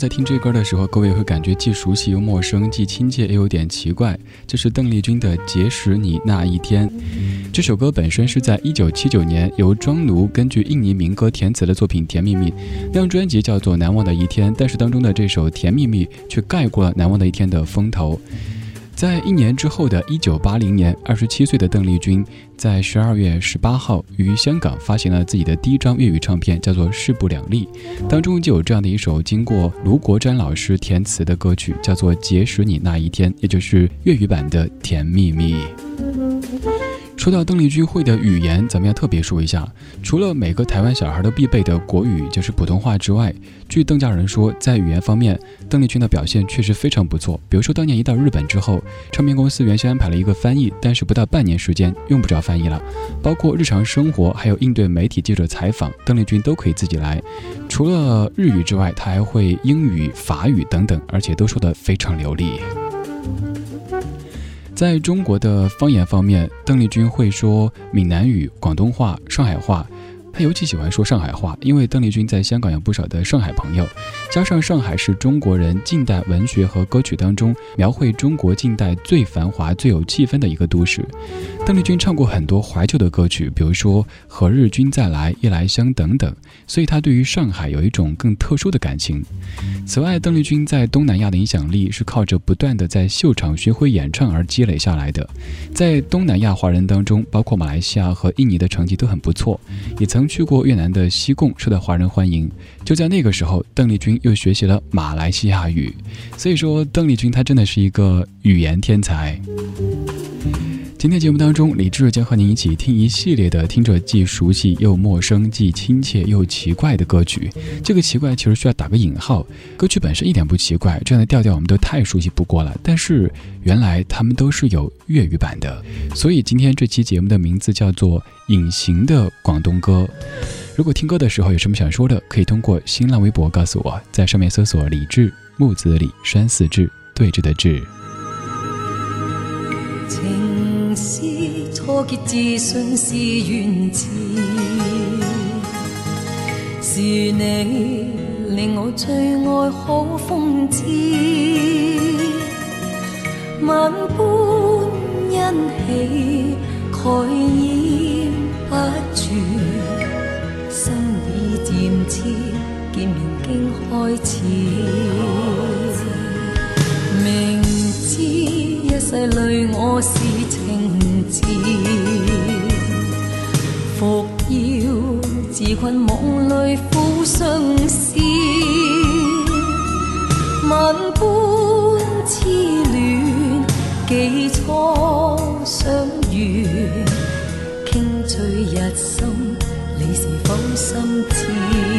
在听这歌的时候，各位会感觉既熟悉又陌生，既亲切又有点奇怪。这是邓丽君的《结识你那一天》。这首歌本身是在一九七九年由庄奴根据印尼民歌填词的作品《甜蜜蜜》，那张专辑叫做《难忘的一天》，但是当中的这首《甜蜜蜜》却盖过了《难忘的一天》的风头。在一年之后的一九八零年，二十七岁的邓丽君在十二月十八号于香港发行了自己的第一张粤语唱片，叫做《势不两立》，当中就有这样的一首经过卢国詹老师填词的歌曲，叫做《结识你那一天》，也就是粤语版的《甜蜜蜜》。说到邓丽君会的语言，咱们要特别说一下。除了每个台湾小孩都必备的国语，就是普通话之外，据邓家人说，在语言方面，邓丽君的表现确实非常不错。比如说，当年一到日本之后，唱片公司原先安排了一个翻译，但是不到半年时间用不着翻译了。包括日常生活，还有应对媒体记者采访，邓丽君都可以自己来。除了日语之外，她还会英语、法语等等，而且都说得非常流利。在中国的方言方面，邓丽君会说闽南语、广东话、上海话。她尤其喜欢说上海话，因为邓丽君在香港有不少的上海朋友，加上上海是中国人近代文学和歌曲当中描绘中国近代最繁华、最有气氛的一个都市。邓丽君唱过很多怀旧的歌曲，比如说《何日君再来》《夜来香》等等，所以她对于上海有一种更特殊的感情。此外，邓丽君在东南亚的影响力是靠着不断的在秀场巡回演唱而积累下来的，在东南亚华人当中，包括马来西亚和印尼的成绩都很不错，也曾。曾去过越南的西贡，受到华人欢迎。就在那个时候，邓丽君又学习了马来西亚语。所以说，邓丽君她真的是一个语言天才。今天节目当中，李志将和您一起听一系列的听着既熟悉又陌生、既亲切又奇怪的歌曲。这个奇怪其实需要打个引号，歌曲本身一点不奇怪，这样的调调我们都太熟悉不过了。但是原来他们都是有粤语版的，所以今天这期节目的名字叫做《隐形的广东歌》。如果听歌的时候有什么想说的，可以通过新浪微博告诉我，在上面搜索“李志木子李山寺志对峙的志”。错结自信是缘字，是你令我最爱好风姿，万般欣喜盖掩不住，心已渐痴，见面经开始，一世累我是情字。服要自困梦里苦相思，万般痴恋，几初相遇，倾醉日深，你是否心知？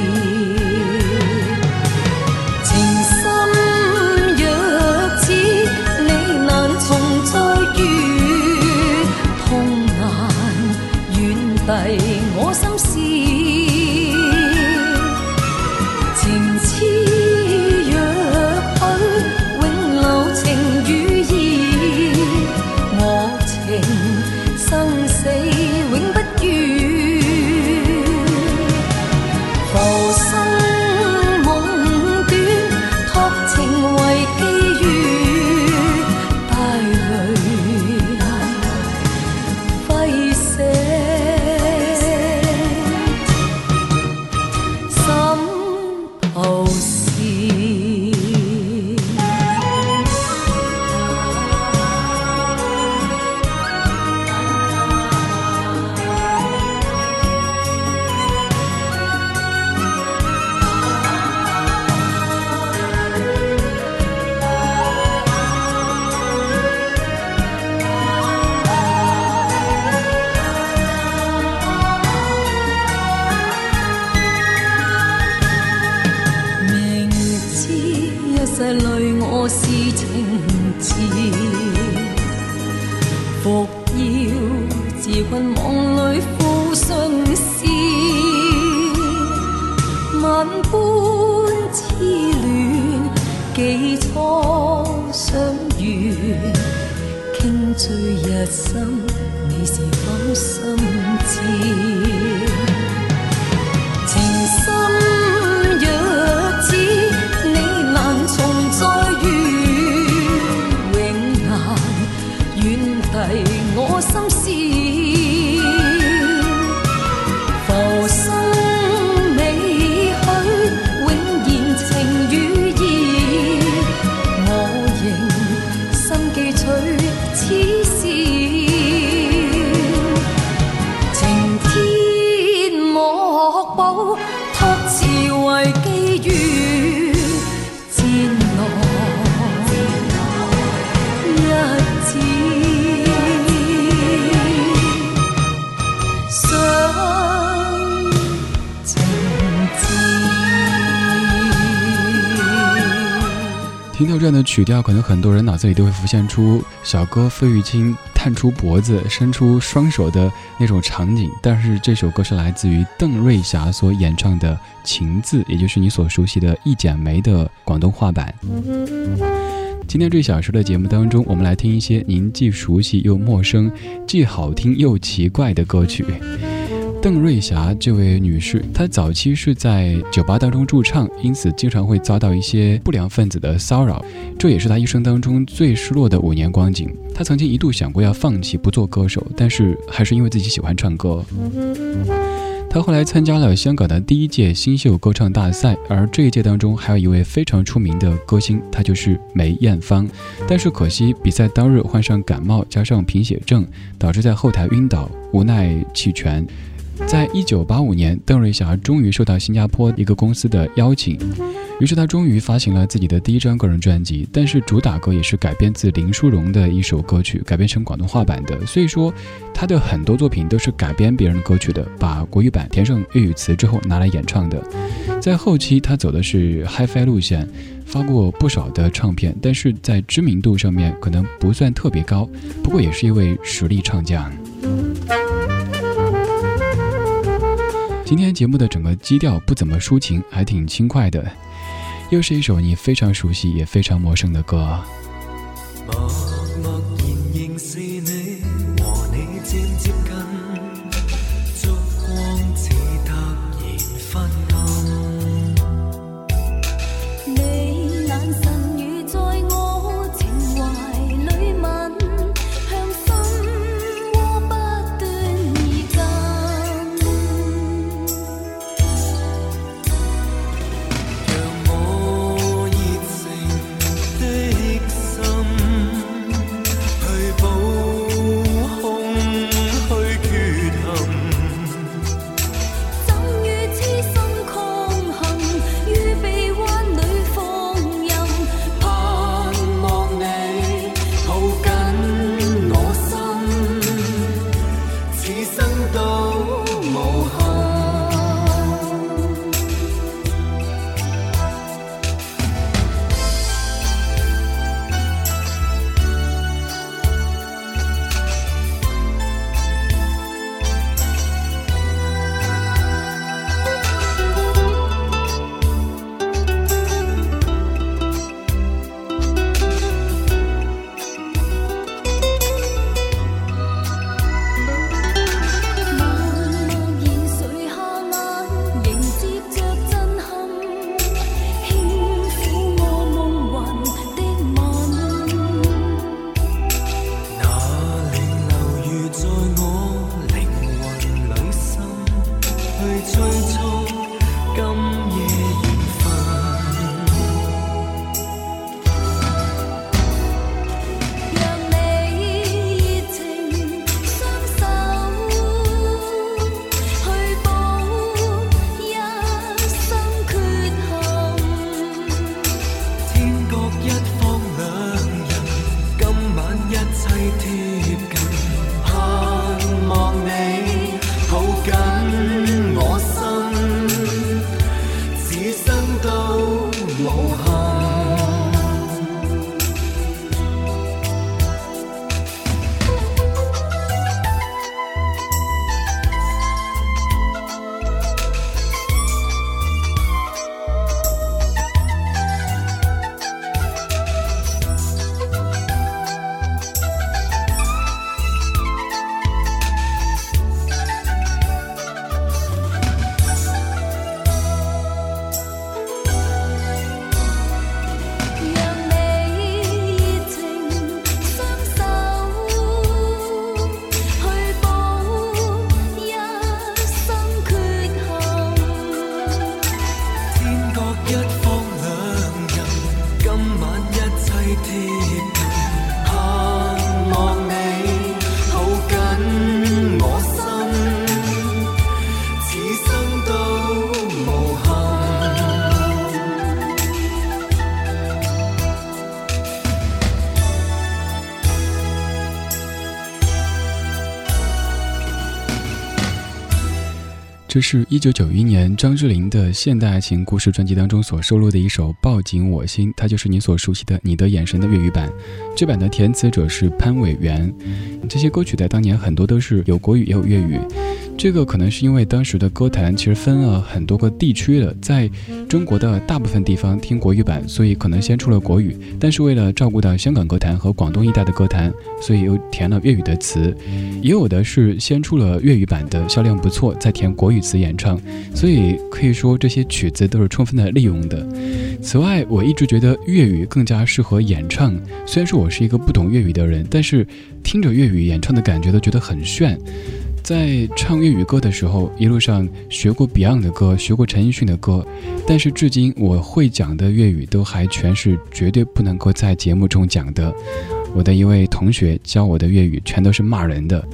这样的曲调，可能很多人脑子里都会浮现出小哥费玉清探出脖子、伸出双手的那种场景。但是这首歌是来自于邓瑞霞所演唱的《情字》，也就是你所熟悉的《一剪梅》的广东话版。今天这小时的节目当中，我们来听一些您既熟悉又陌生、既好听又奇怪的歌曲。邓瑞霞这位女士，她早期是在酒吧当中驻唱，因此经常会遭到一些不良分子的骚扰，这也是她一生当中最失落的五年光景。她曾经一度想过要放弃不做歌手，但是还是因为自己喜欢唱歌。她后来参加了香港的第一届新秀歌唱大赛，而这一届当中还有一位非常出名的歌星，她就是梅艳芳。但是可惜比赛当日患上感冒，加上贫血症，导致在后台晕倒，无奈弃权。在一九八五年，邓瑞霞终于受到新加坡一个公司的邀请，于是她终于发行了自己的第一张个人专辑，但是主打歌也是改编自林淑荣的一首歌曲，改编成广东话版的。所以说，他的很多作品都是改编别人歌曲的，把国语版填上粤语词之后拿来演唱的。在后期，她走的是 HiFi 路线，发过不少的唱片，但是在知名度上面可能不算特别高，不过也是一位实力唱将。今天节目的整个基调不怎么抒情，还挺轻快的，又是一首你非常熟悉也非常陌生的歌。这是一九九一年张智霖的现代爱情故事专辑当中所收录的一首《抱紧我心》，它就是你所熟悉的《你的眼神》的粤语版。这版的填词者是潘伟元。这些歌曲在当年很多都是有国语也有粤语。这个可能是因为当时的歌坛其实分了很多个地区的，在中国的大部分地方听国语版，所以可能先出了国语。但是为了照顾到香港歌坛和广东一带的歌坛，所以又填了粤语的词。也有的是先出了粤语版的，销量不错，再填国语词演唱。所以可以说这些曲子都是充分的利用的。此外，我一直觉得粤语更加适合演唱。虽然说我是一个不懂粤语的人，但是听着粤语演唱的感觉都觉得很炫。在唱粤语歌的时候，一路上学过 Beyond 的歌，学过陈奕迅的歌，但是至今我会讲的粤语都还全是绝对不能够在节目中讲的。我的一位同学教我的粤语全都是骂人的。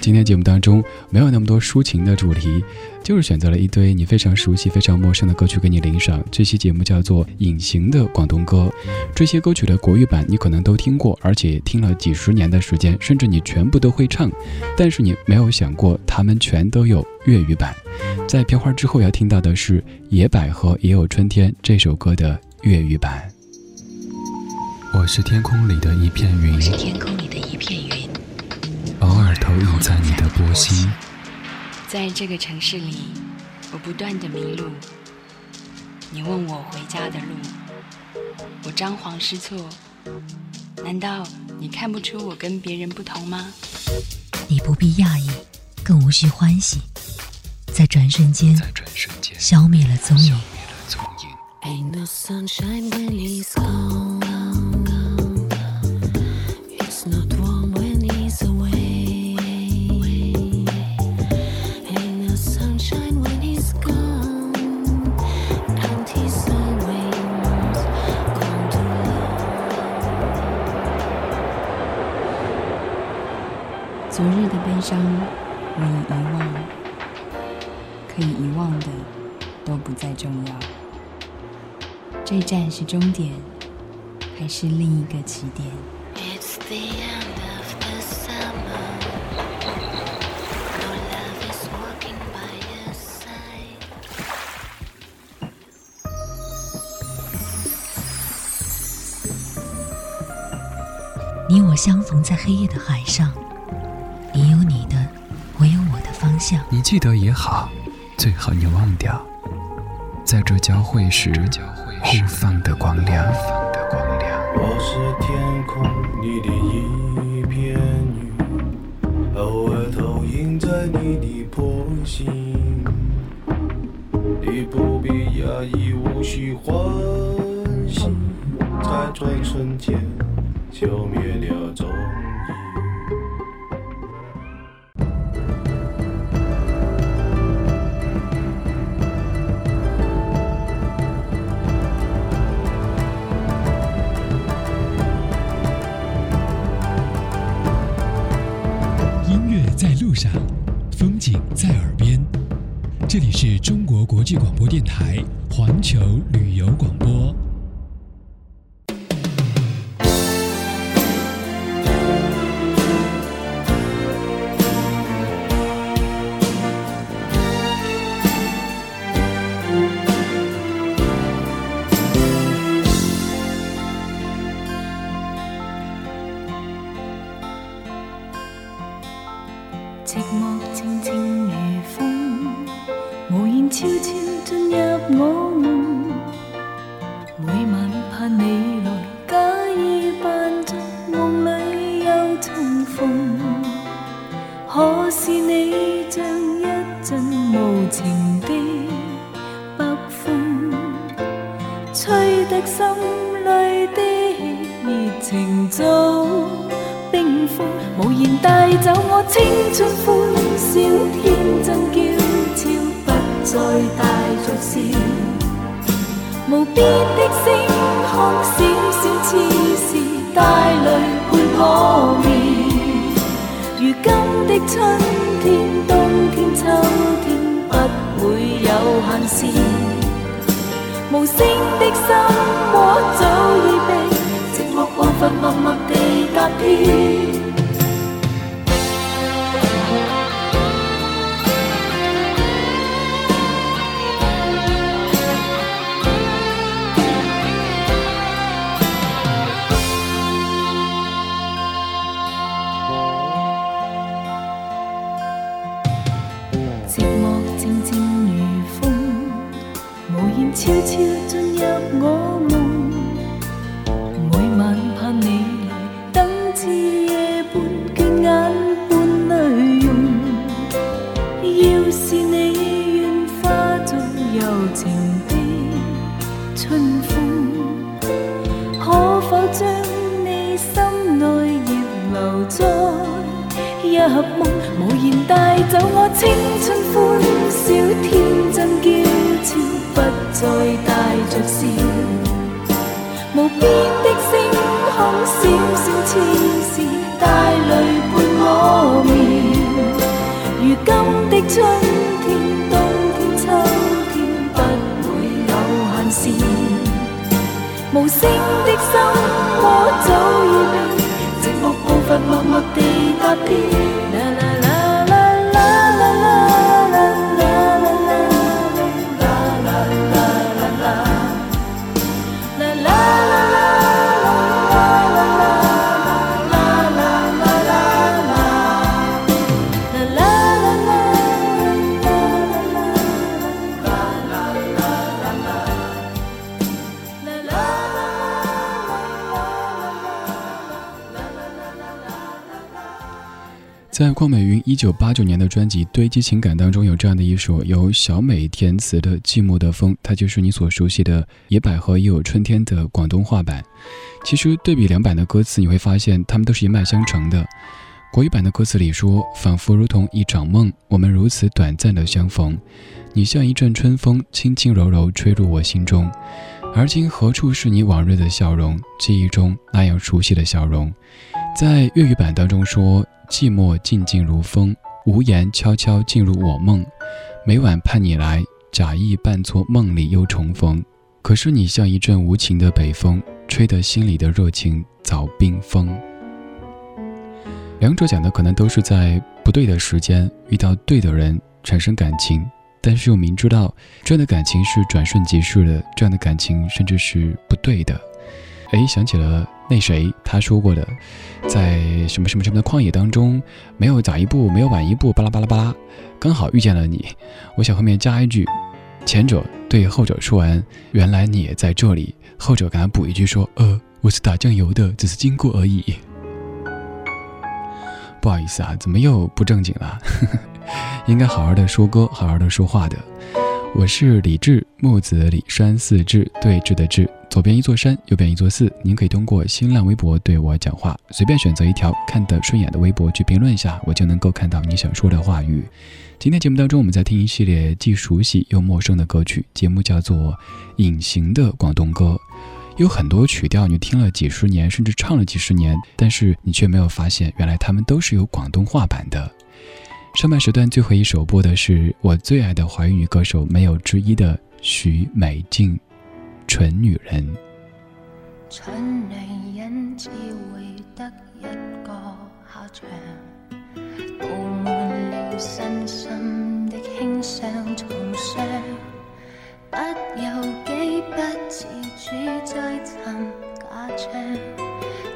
今天节目当中没有那么多抒情的主题，就是选择了一堆你非常熟悉、非常陌生的歌曲给你领赏。这期节目叫做《隐形的广东歌》，这些歌曲的国语版你可能都听过，而且听了几十年的时间，甚至你全部都会唱。但是你没有想过，他们全都有粤语版。在片花之后要听到的是《野百合也有春天》这首歌的粤语版。我是天空里的一片云，我是天空里的一片云，偶尔投影在你的波心。在这个城市里，我不断的迷路。你问我回家的路，我张皇失措。难道你看不出我跟别人不同吗？你不必讶异，更无需欢喜，在转瞬间，消灭了踪影。昨日的悲伤我已遗忘，可以遗忘的都不再重要。这站是终点，还是另一个起点？你我相逢在黑夜的海上。向。你记得也好，最好你忘掉，在这交汇时互放的光亮。我是天空里的一片云，偶尔投影在你的波心。你不必压抑，无需欢喜，在转瞬间寂寞静静如风无言悄悄进入我一梦，无言带走我青春欢笑，天真娇俏，不再带着笑。无边的星空，闪闪似是带泪伴我眠。如今的春天、冬天、秋天，不会有限时。无声的心窝早已被寂寞步伐默默在邝美云一九八九年的专辑《堆积情感》当中，有这样的一首由小美填词的《寂寞的风》，它就是你所熟悉的《野百合也有春天》的广东话版。其实对比两版的歌词，你会发现它们都是一脉相承的。国语版的歌词里说：“仿佛如同一场梦，我们如此短暂的相逢，你像一阵春风，轻轻柔柔吹入我心中。而今何处是你往日的笑容？记忆中那样熟悉的笑容。”在粤语版当中说。寂寞静静如风，无言悄悄进入我梦。每晚盼你来，假意扮作梦里又重逢。可是你像一阵无情的北风，吹得心里的热情早冰封。两者讲的可能都是在不对的时间遇到对的人产生感情，但是又明知道这样的感情是转瞬即逝的，这样的感情甚至是不对的。哎，想起了那谁他说过的，在什么什么什么的旷野当中，没有早一步，没有晚一步，巴拉巴拉巴拉，刚好遇见了你。我想后面加一句，前者对后者说完，原来你也在这里。后者给他补一句说，呃，我是打酱油的，只是经过而已。不好意思啊，怎么又不正经了？应该好好的说歌，好好的说话的。我是李志，木子李山寺志，对峙的志。左边一座山，右边一座寺。您可以通过新浪微博对我讲话，随便选择一条看得顺眼的微博去评论一下，我就能够看到你想说的话语。今天节目当中，我们在听一系列既熟悉又陌生的歌曲，节目叫做《隐形的广东歌》。有很多曲调你听了几十年，甚至唱了几十年，但是你却没有发现，原来他们都是有广东话版的。上半时段最后一首播的是我最爱的华语女歌手，没有之一的许美静。蠢女人，蠢女人只会得一个下场，布满了身心的轻伤重伤，不由己不自主在寻假象，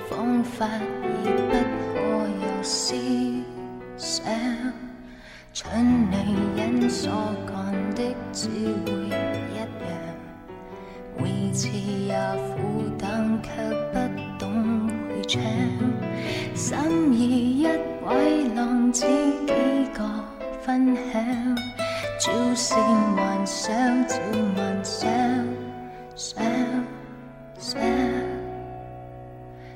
方法已不可有思。想，蠢女人所干的只会一样。每次也苦，但却不懂去唱。心意一位浪子几个分享，照成幻想，朝幻想，想想。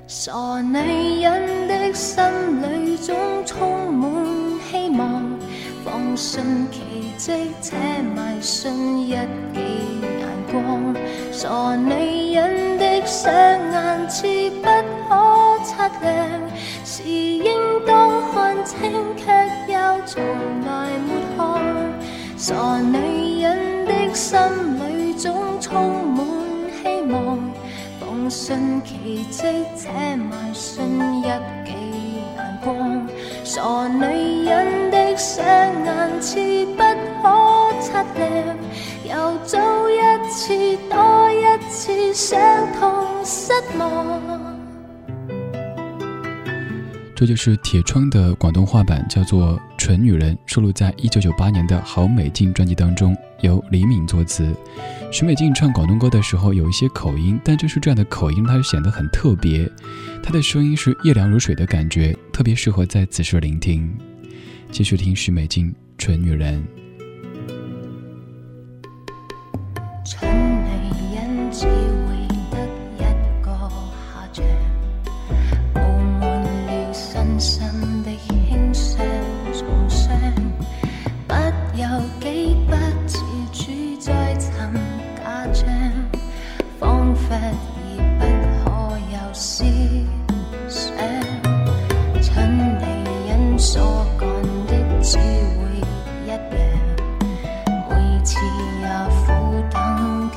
傻女人的心里总充满希望，放信奇迹，且迷信一记眼光。傻女人的双眼似不可测量，是应当看清，却又从来没看。傻女人的心里总充满希望，放信奇迹，且埋信一记眼光。傻女人的双眼似不可测量，又做一次多。这就是铁窗的广东话版，叫做《蠢女人》，收录在一九九八年的《好美静》专辑当中，由李敏作词。许美静唱广东歌的时候有一些口音，但就是这样的口音，它显得很特别。他的声音是夜凉如水的感觉，特别适合在此时聆听。继续听许美静《蠢女人》。起也负担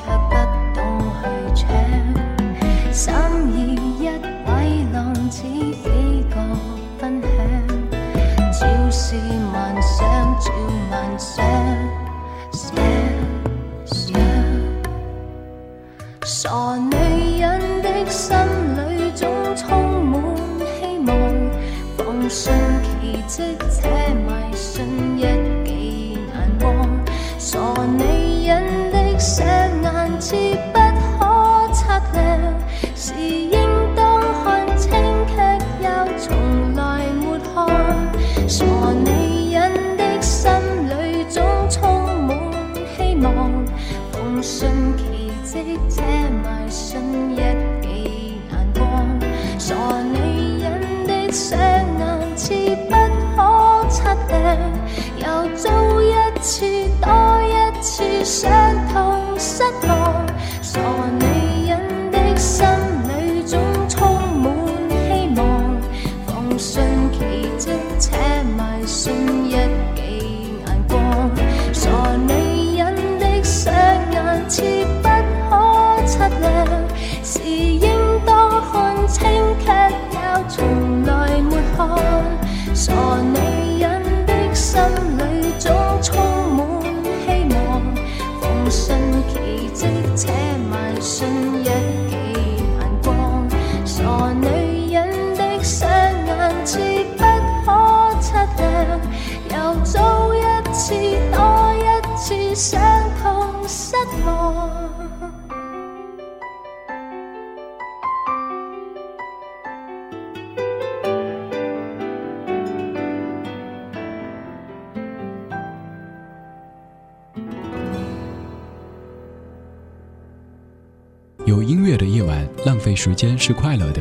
有音乐的夜晚，浪费时间是快乐的。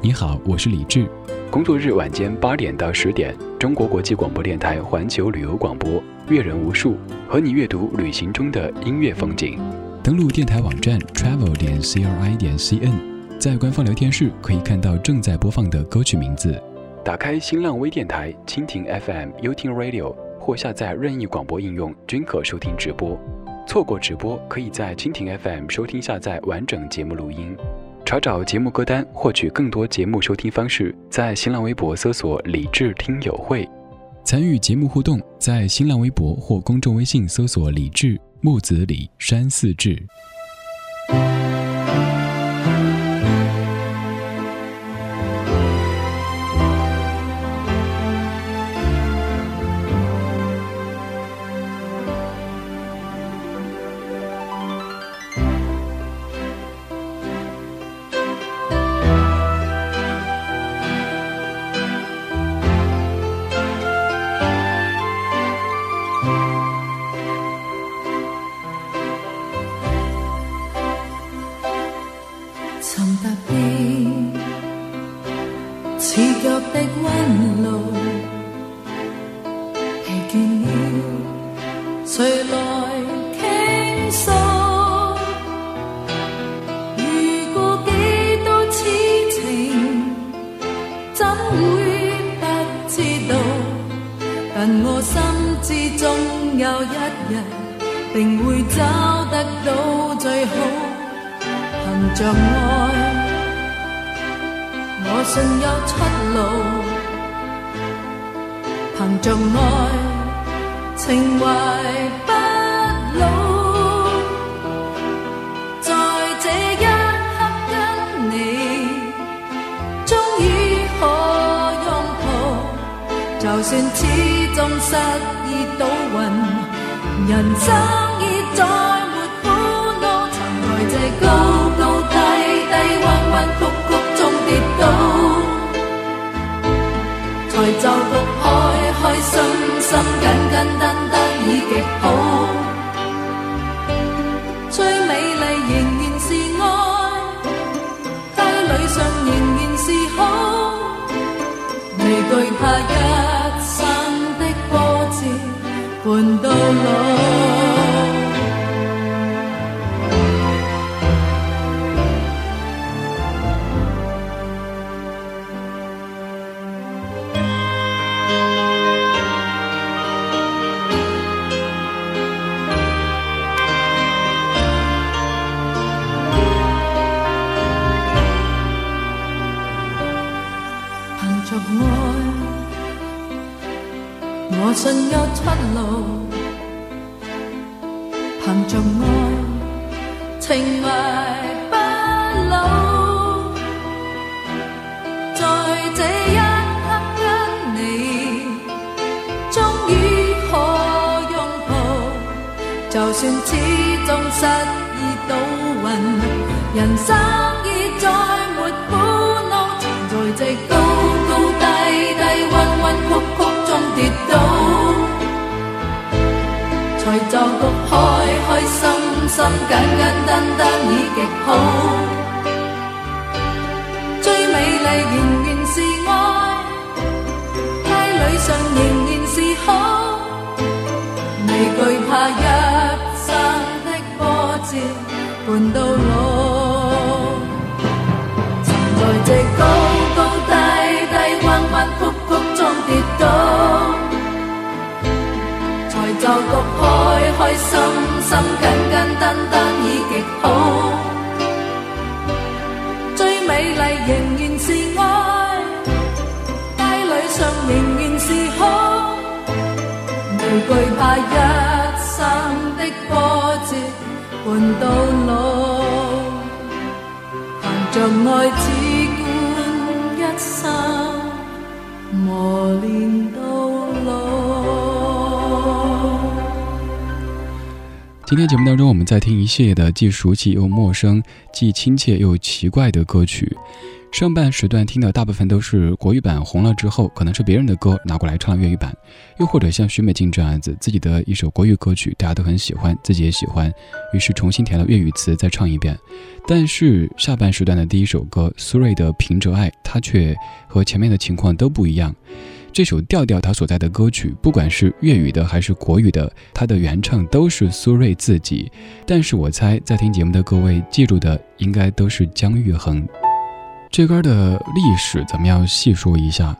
你好，我是李志。工作日晚间八点到十点，中国国际广播电台环球旅游广播，阅人无数，和你阅读旅行中的音乐风景。登录电台网站 travel 点 c r i 点 c n，在官方聊天室可以看到正在播放的歌曲名字。打开新浪微电台、蜻蜓 FM、优听 Radio 或下载任意广播应用，均可收听直播。错过直播，可以在蜻蜓 FM 收听下载完整节目录音。查找节目歌单，获取更多节目收听方式，在新浪微博搜索“理智听友会”。参与节目互动，在新浪微博或公众微信搜索“理智木子李山四志”。有一日，定會找得到最好。憑着愛，我信有出路。憑着愛，情懷不老。在這一刻跟你，終於可擁抱。就算始終失意倒运，人生已再没苦恼。曾在這高高低低、彎彎曲曲中跌倒，才就覺開開心心、簡簡單單已極好。最美麗仍然是愛，街裏上仍然是好，未懼怕一凭着爱，我信有出路。算始终失意倒运，人生已再没苦恼，曾在这高高低低、弯弯曲曲中跌倒，才就局开开心心、简简单单已极好。最美丽仍然是爱，街里上仍然是好，未惧怕一生的波折伴到老。曾在这高高低低、弯弯曲曲中跌倒，才就觉开开心心、简简单单已极好。最美丽仍然是爱，街里上仍然是好，未惧怕一生的波折伴到老。凭着爱，只管一生磨练到老。今天节目当中，我们在听一系列的既熟悉又陌生、既亲切又奇怪的歌曲。上半时段听的大部分都是国语版红了之后，可能是别人的歌拿过来唱了粤语版，又或者像徐美静这样子，自己的一首国语歌曲大家都很喜欢，自己也喜欢，于是重新填了粤语词再唱一遍。但是下半时段的第一首歌苏芮的《凭着爱》，它却和前面的情况都不一样。这首调调它所在的歌曲，不管是粤语的还是国语的，它的原唱都是苏芮自己。但是我猜在听节目的各位记住的，应该都是姜育恒。这歌的历史咱们要细说一下，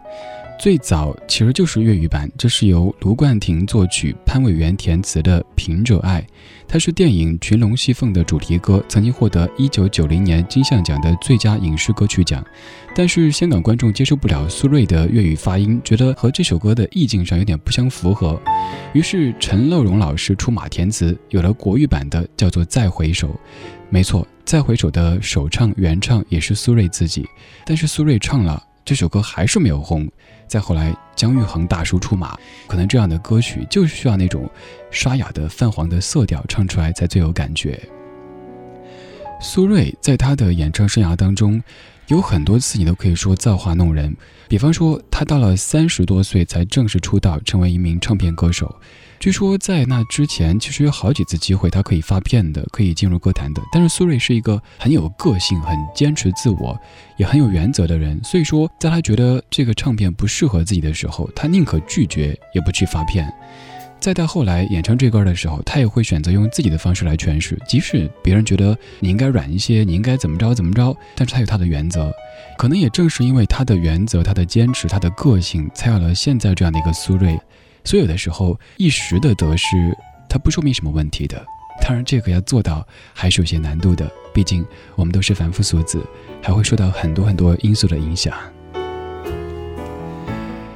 最早其实就是粤语版，这是由卢冠廷作曲、潘伟元填词的《凭着爱》，它是电影《群龙戏凤》的主题歌，曾经获得1990年金像奖的最佳影视歌曲奖。但是香港观众接受不了苏芮的粤语发音，觉得和这首歌的意境上有点不相符合，于是陈乐融老师出马填词，有了国语版的，叫做《再回首》。没错。再回首的首唱原唱也是苏芮自己，但是苏芮唱了这首歌还是没有红。再后来姜育恒大叔出马，可能这样的歌曲就需要那种沙哑的泛黄的色调唱出来才最有感觉。苏芮在她的演唱生涯当中，有很多次你都可以说造化弄人，比方说她到了三十多岁才正式出道，成为一名唱片歌手。据说在那之前，其实有好几次机会，他可以发片的，可以进入歌坛的。但是苏芮是一个很有个性、很坚持自我，也很有原则的人。所以说，在他觉得这个唱片不适合自己的时候，他宁可拒绝，也不去发片。再到后来演唱这歌的时候，他也会选择用自己的方式来诠释，即使别人觉得你应该软一些，你应该怎么着怎么着，但是他有他的原则。可能也正是因为他的原则、他的坚持、他的个性，才有了现在这样的一个苏芮。所以有的时候，一时的得失，它不说明什么问题的。当然，这个要做到还是有些难度的。毕竟我们都是凡夫俗子，还会受到很多很多因素的影响。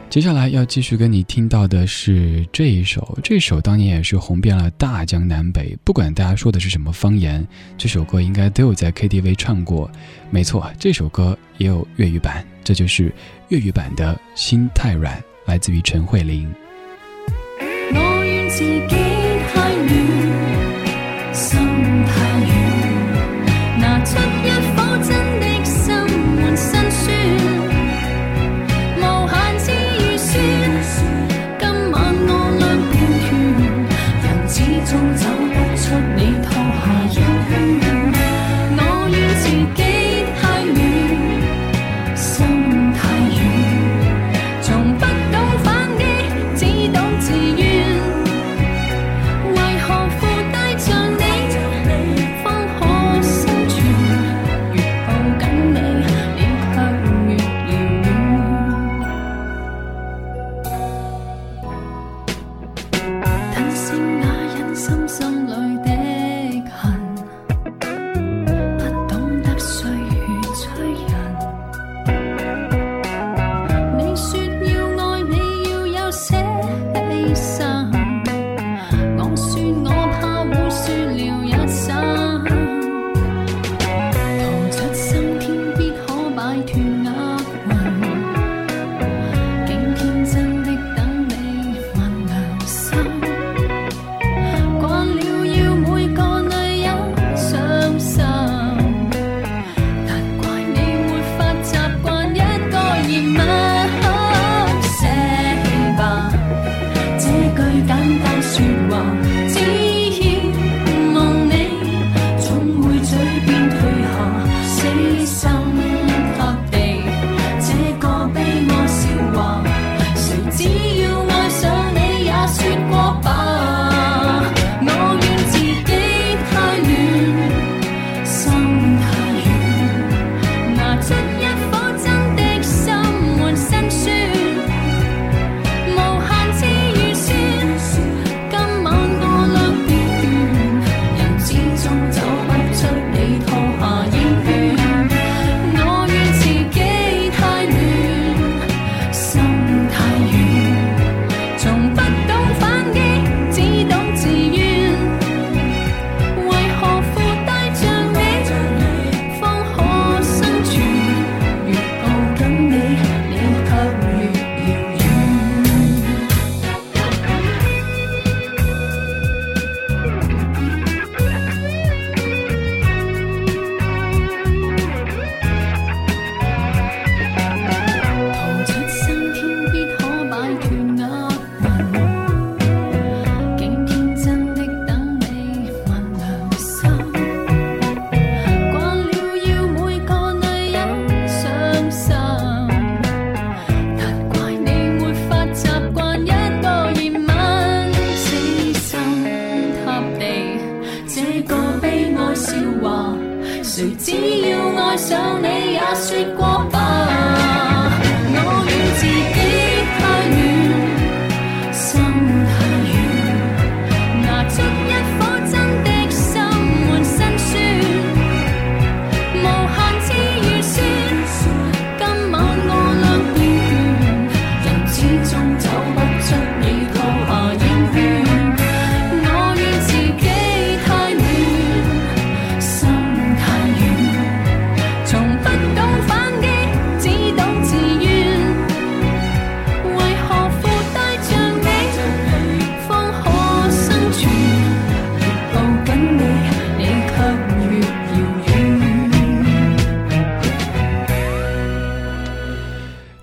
接下来要继续跟你听到的是这一首，这首当年也是红遍了大江南北。不管大家说的是什么方言，这首歌应该都有在 KTV 唱过。没错，这首歌也有粤语版，这就是粤语版的《心太软》，来自于陈慧琳。我愿自己。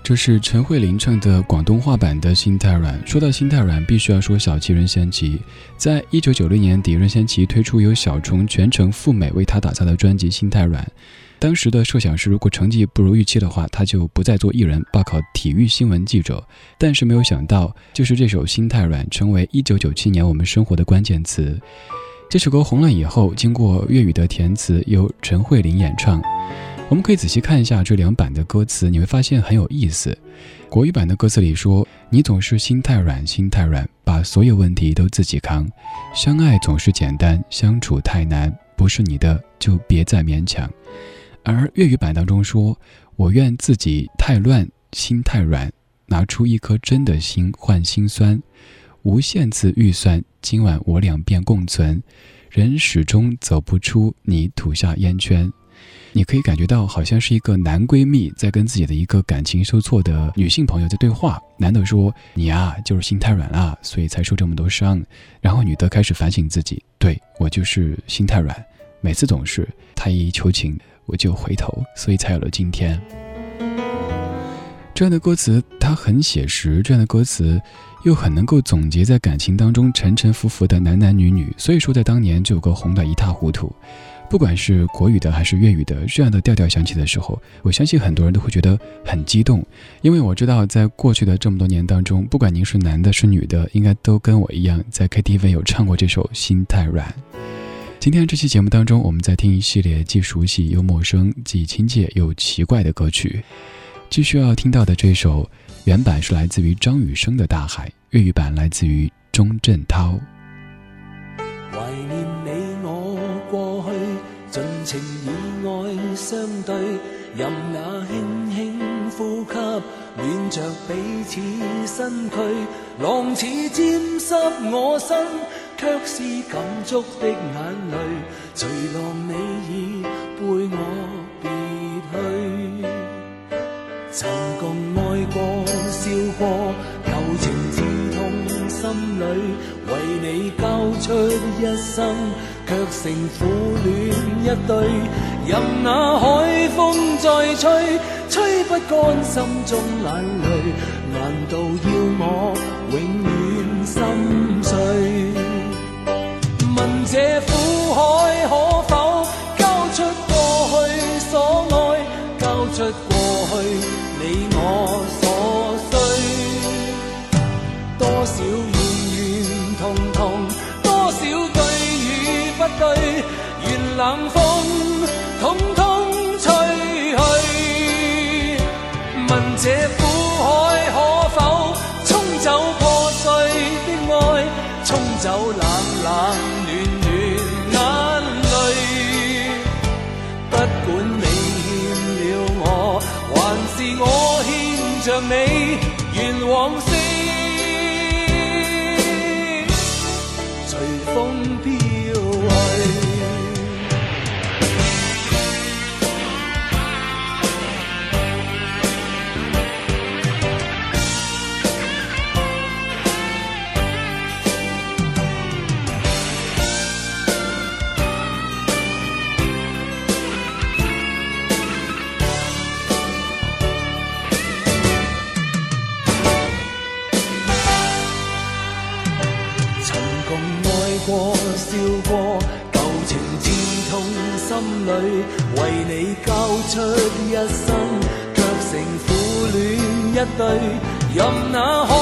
这是陈慧琳唱的广东话版的《心太软》。说到心太软，必须要说小七任贤齐。在一九九六年底，任贤齐推出由小虫全程赴美为他打造的专辑《心太软》。当时的设想是，如果成绩不如预期的话，他就不再做艺人，报考体育新闻记者。但是没有想到，就是这首《心太软》成为一九九七年我们生活的关键词。这首歌红了以后，经过粤语的填词，由陈慧琳演唱。我们可以仔细看一下这两版的歌词，你会发现很有意思。国语版的歌词里说：“你总是心太软，心太软，把所有问题都自己扛。相爱总是简单，相处太难，不是你的就别再勉强。”而粤语版当中说：“我愿自己太乱，心太软，拿出一颗真的心换心酸。无限次预算，今晚我俩便共存。人始终走不出你吐下烟圈。”你可以感觉到，好像是一个男闺蜜在跟自己的一个感情受挫的女性朋友在对话。男的说：“你啊，就是心太软了，所以才受这么多伤。”然后女的开始反省自己：“对我就是心太软，每次总是他一求情我就回头，所以才有了今天。”这样的歌词它很写实，这样的歌词又很能够总结在感情当中沉沉浮浮的男男女女，所以说在当年这首歌红得一塌糊涂。不管是国语的还是粤语的，这样的调调响起的时候，我相信很多人都会觉得很激动，因为我知道在过去的这么多年当中，不管您是男的是女的，应该都跟我一样在 KTV 有唱过这首《心太软》。今天这期节目当中，我们在听一系列既熟悉又陌生、既亲切又奇怪的歌曲。继续要听到的这首原版是来自于张雨生的《大海》，粤语版来自于钟镇涛。去，尽情以爱相对，任那轻轻呼吸，暖着彼此身躯，浪似沾湿我身，却是感触的眼泪，随浪你已背我别去。曾共爱過、笑過，舊情刺痛心裏，為你交出一生，却成苦恋一对。任那海风再吹，吹不干心中眼泪。难道要我永远心碎？问这苦海可否这苦海可否冲走破碎的爱，冲走冷冷暖暖眼泪。不管你欠了我，还是我欠着你，愿往心里为你交出一生却成苦恋一对任那海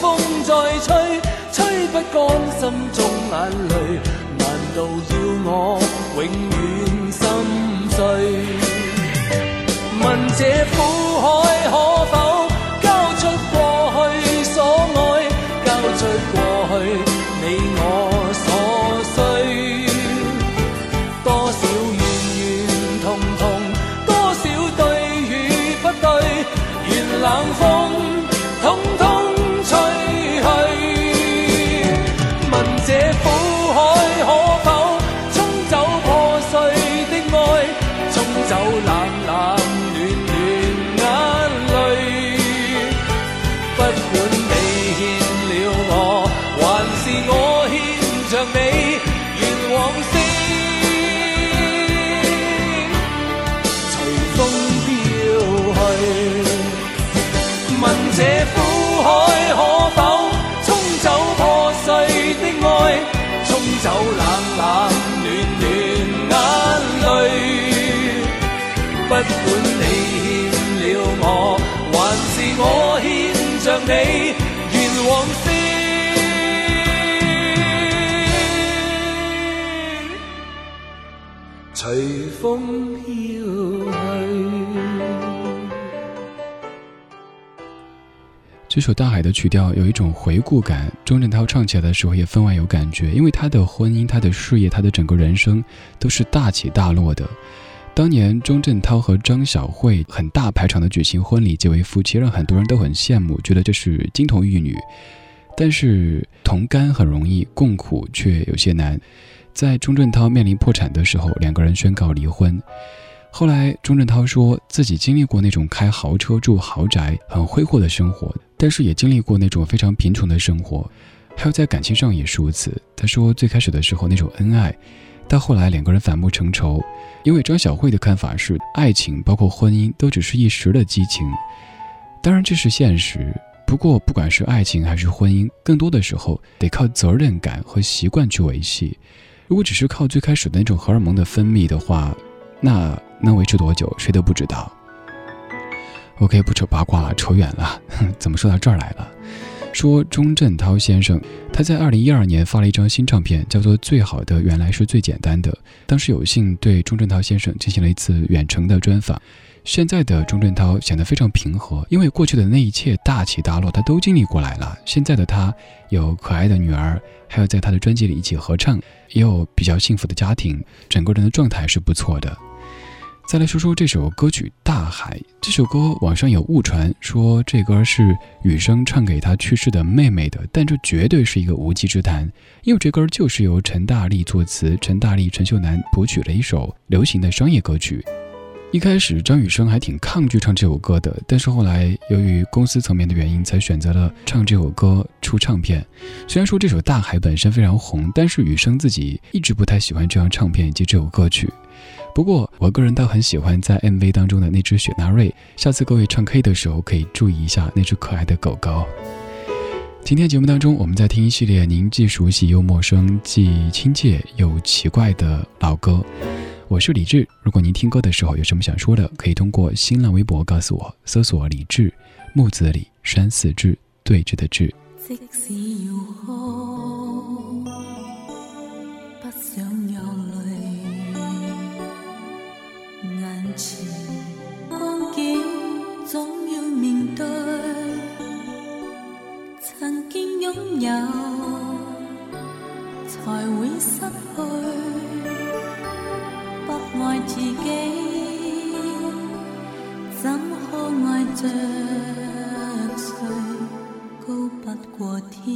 风再吹吹不干心中眼泪难道要我永远心碎？问这苦海可否你，愿往飞。随风飘去。这首《大海》的曲调有一种回顾感，钟镇涛唱起来的时候也分外有感觉，因为他的婚姻、他的事业、他的整个人生都是大起大落的。当年钟镇涛和张小慧很大排场的举行婚礼，结为夫妻，让很多人都很羡慕，觉得这是金童玉女。但是同甘很容易，共苦却有些难。在钟镇涛面临破产的时候，两个人宣告离婚。后来钟镇涛说自己经历过那种开豪车、住豪宅、很挥霍的生活，但是也经历过那种非常贫穷的生活，还有在感情上也是如此。他说最开始的时候那种恩爱，到后来两个人反目成仇。因为张小慧的看法是，爱情包括婚姻都只是一时的激情，当然这是现实。不过不管是爱情还是婚姻，更多的时候得靠责任感和习惯去维系。如果只是靠最开始的那种荷尔蒙的分泌的话，那能维持多久，谁都不知道。OK，不扯八卦了，扯远了。怎么说到这儿来了？说钟镇涛先生，他在二零一二年发了一张新唱片，叫做《最好的原来是最简单的》。当时有幸对钟镇涛先生进行了一次远程的专访。现在的钟镇涛显得非常平和，因为过去的那一切大起大落他都经历过来了。现在的他有可爱的女儿，还有在他的专辑里一起合唱，也有比较幸福的家庭，整个人的状态是不错的。再来说说这首歌曲《大海》。这首歌网上有误传，说这歌是雨生唱给他去世的妹妹的，但这绝对是一个无稽之谈，因为这歌就是由陈大力作词，陈大力、陈秀楠谱曲的一首流行的商业歌曲。一开始张雨生还挺抗拒唱这首歌的，但是后来由于公司层面的原因，才选择了唱这首歌出唱片。虽然说这首《大海》本身非常红，但是雨生自己一直不太喜欢这张唱片以及这首歌曲。不过，我个人倒很喜欢在 MV 当中的那只雪纳瑞。下次各位唱 K 的时候，可以注意一下那只可爱的狗狗。今天节目当中，我们在听一系列您既熟悉又陌生、既亲切又奇怪的老歌。我是李志，如果您听歌的时候有什么想说的，可以通过新浪微博告诉我，搜索李志，木子李，山寺志，对峙的志。即使要哭，不想有前光景總要面對，曾經擁有，才會失去。不愛自己，怎可愛着誰？高不過天，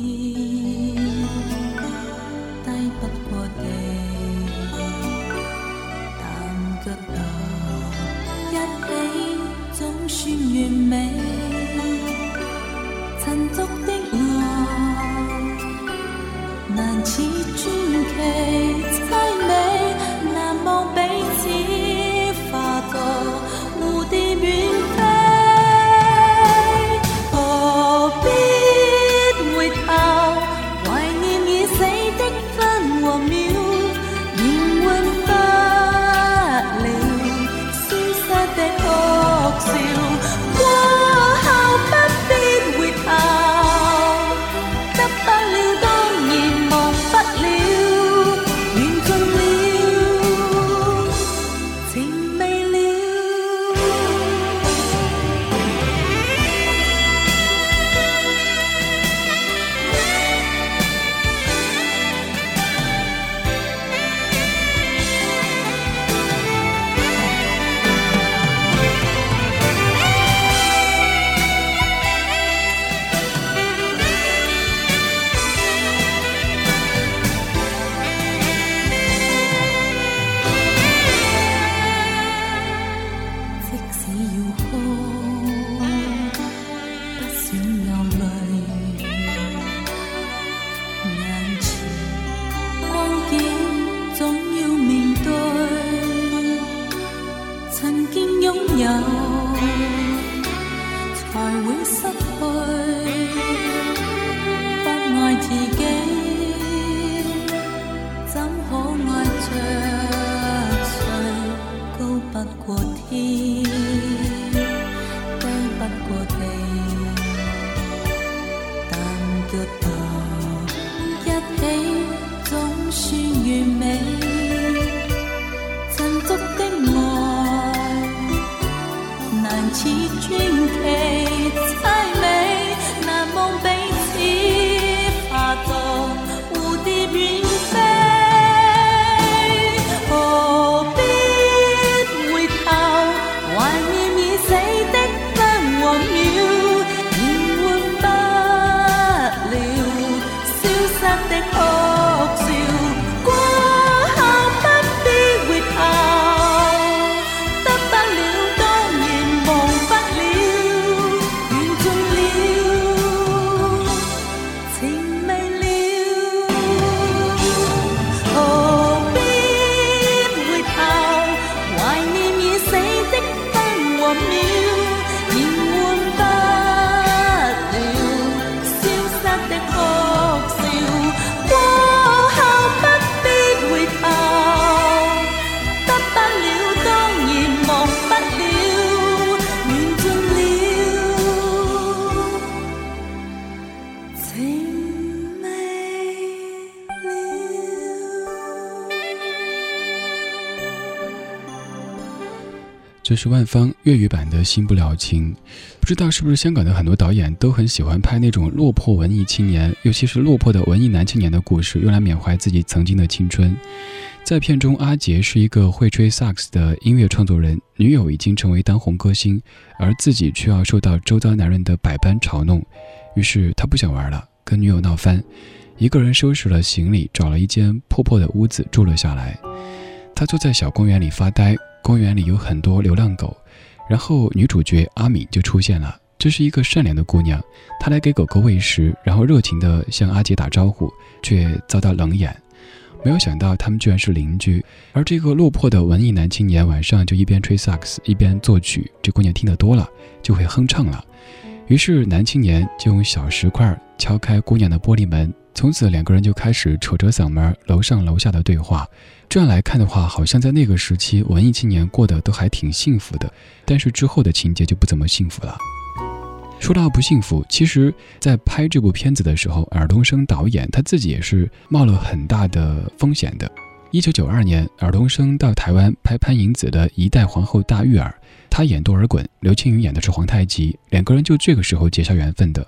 不过天低不过地。这是万芳粤语版的《新不了情》，不知道是不是香港的很多导演都很喜欢拍那种落魄文艺青年，尤其是落魄的文艺男青年的故事，用来缅怀自己曾经的青春。在片中，阿杰是一个会吹萨克斯的音乐创作人，女友已经成为当红歌星，而自己却要受到周遭男人的百般嘲弄，于是他不想玩了，跟女友闹翻，一个人收拾了行李，找了一间破破的屋子住了下来。他坐在小公园里发呆，公园里有很多流浪狗，然后女主角阿敏就出现了。这是一个善良的姑娘，她来给狗狗喂食，然后热情地向阿杰打招呼，却遭到冷眼。没有想到他们居然是邻居，而这个落魄的文艺男青年晚上就一边吹萨克斯一边作曲，这姑娘听得多了就会哼唱了。于是男青年就用小石块敲开姑娘的玻璃门，从此两个人就开始扯着嗓门楼上楼下的对话。这样来看的话，好像在那个时期，文艺青年过得都还挺幸福的。但是之后的情节就不怎么幸福了。说到不幸福，其实，在拍这部片子的时候，尔冬升导演他自己也是冒了很大的风险的。一九九二年，尔冬升到台湾拍潘迎紫的《一代皇后大玉儿》，他演多尔衮，刘青云演的是皇太极，两个人就这个时候结下缘分的。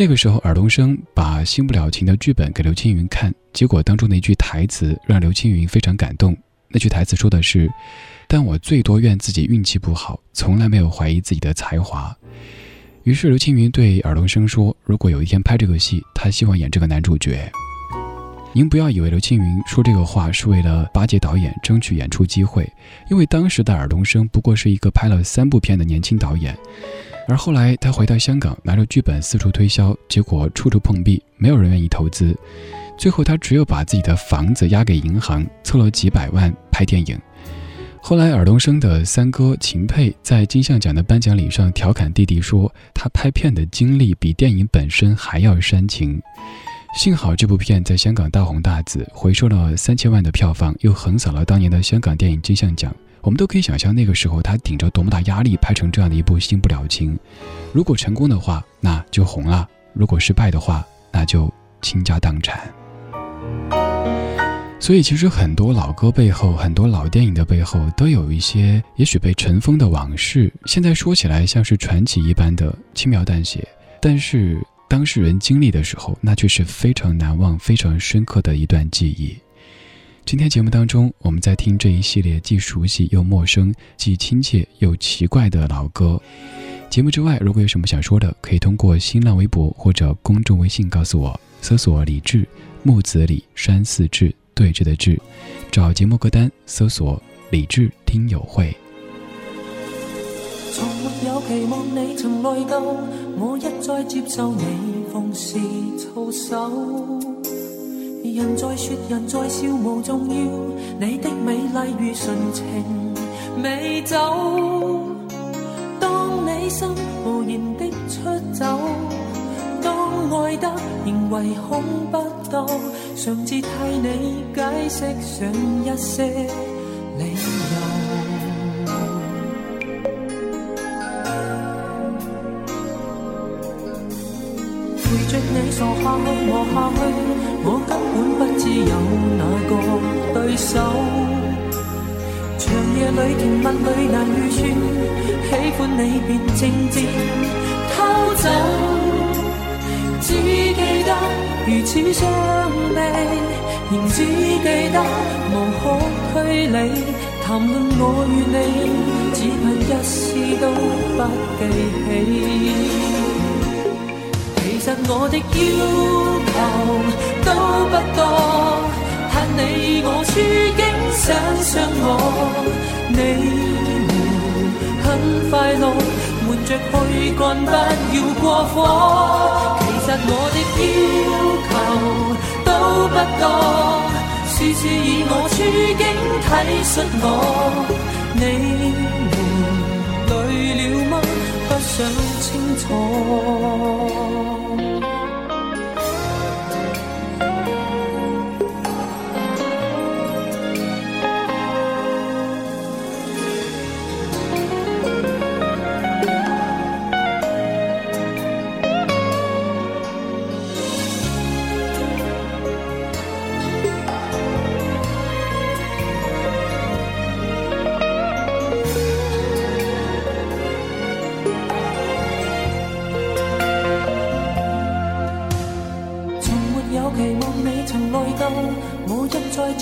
那个时候，尔冬升把《新不了情》的剧本给刘青云看，结果当中的一句台词让刘青云非常感动。那句台词说的是：“但我最多怨自己运气不好，从来没有怀疑自己的才华。”于是刘青云对尔冬升说：“如果有一天拍这个戏，他希望演这个男主角。”您不要以为刘青云说这个话是为了巴结导演争取演出机会，因为当时的尔冬升不过是一个拍了三部片的年轻导演。而后来他回到香港，拿着剧本四处推销，结果处处碰壁，没有人愿意投资。最后他只有把自己的房子押给银行，凑了几百万拍电影。后来尔冬升的三哥秦沛在金像奖的颁奖礼上调侃弟弟说：“他拍片的经历比电影本身还要煽情。”幸好这部片在香港大红大紫，回收了三千万的票房，又横扫了当年的香港电影金像奖。我们都可以想象那个时候他顶着多么大压力拍成这样的一部《新不了情》。如果成功的话，那就红了；如果失败的话，那就倾家荡产。所以，其实很多老歌背后，很多老电影的背后，都有一些也许被尘封的往事。现在说起来像是传奇一般的轻描淡写，但是当事人经历的时候，那却是非常难忘、非常深刻的一段记忆。今天节目当中，我们在听这一系列既熟悉又陌生、既亲切又奇怪的老歌。节目之外，如果有什么想说的，可以通过新浪微博或者公众微信告诉我，搜索“李志木子李山寺志对峙的志”，找节目歌单，搜索“李志听友会”。從沒有期望你曾內疚，我一再接受你逢時操守。人在说人在笑无重要，你的美丽如纯情美酒。当你心无言的出走，当爱得仍唯恐不到，尝试替你解释上一些理由。陪着你傻下去磨下去，我根本不知有哪个对手。长夜里甜蜜里难预算，喜欢你便静静偷走。只记得如此伤悲，仍只记得无可推理。谈论我与你，只恨一丝都不记起。其实我的要求都不多，盼你我处境想想我，你们很快乐，瞒着去干，不要过火。其实我的要求都不多。事事以我处境体恤我，你们累了吗？不想清楚。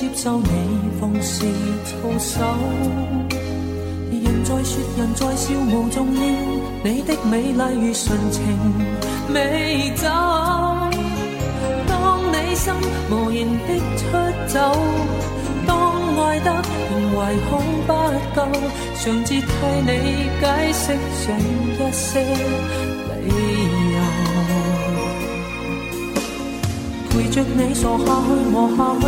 接受你放肆操守，人在说人在笑无重要，你的美丽如纯情美酒。当你心无言的出走，当爱得仍唯恐不够，常自替你解释上一些理由，陪着你傻下去磨下去。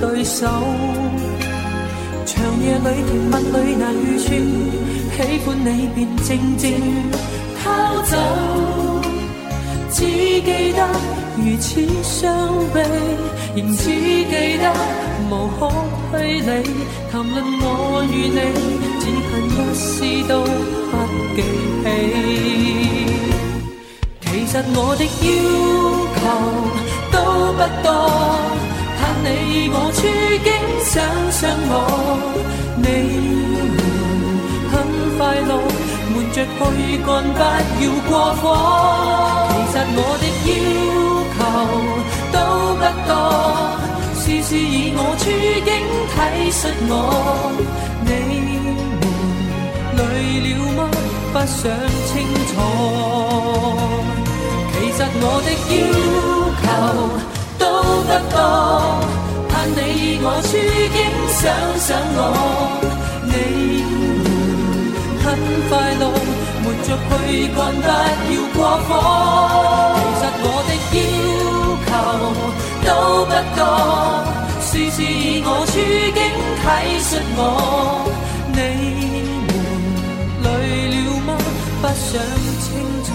对手，长夜里甜蜜里难预算，喜欢你便静静偷走，只记得如此伤悲，仍只记得无可推理，谈论我与你，只恨一丝都不记起。其实我的要求。都不多，你我处境想想我，你们很快乐，瞒着去干，不要过火。其实我的要求都不多，事事以我处境体恤我，你们累了吗？不想清楚。其实我的要求都不多，盼你我处境想想我，你们很快乐，瞒着去干，不要过火。其实我的要求都不多，事事以我处境体恤我，你们累了吗？不想清楚。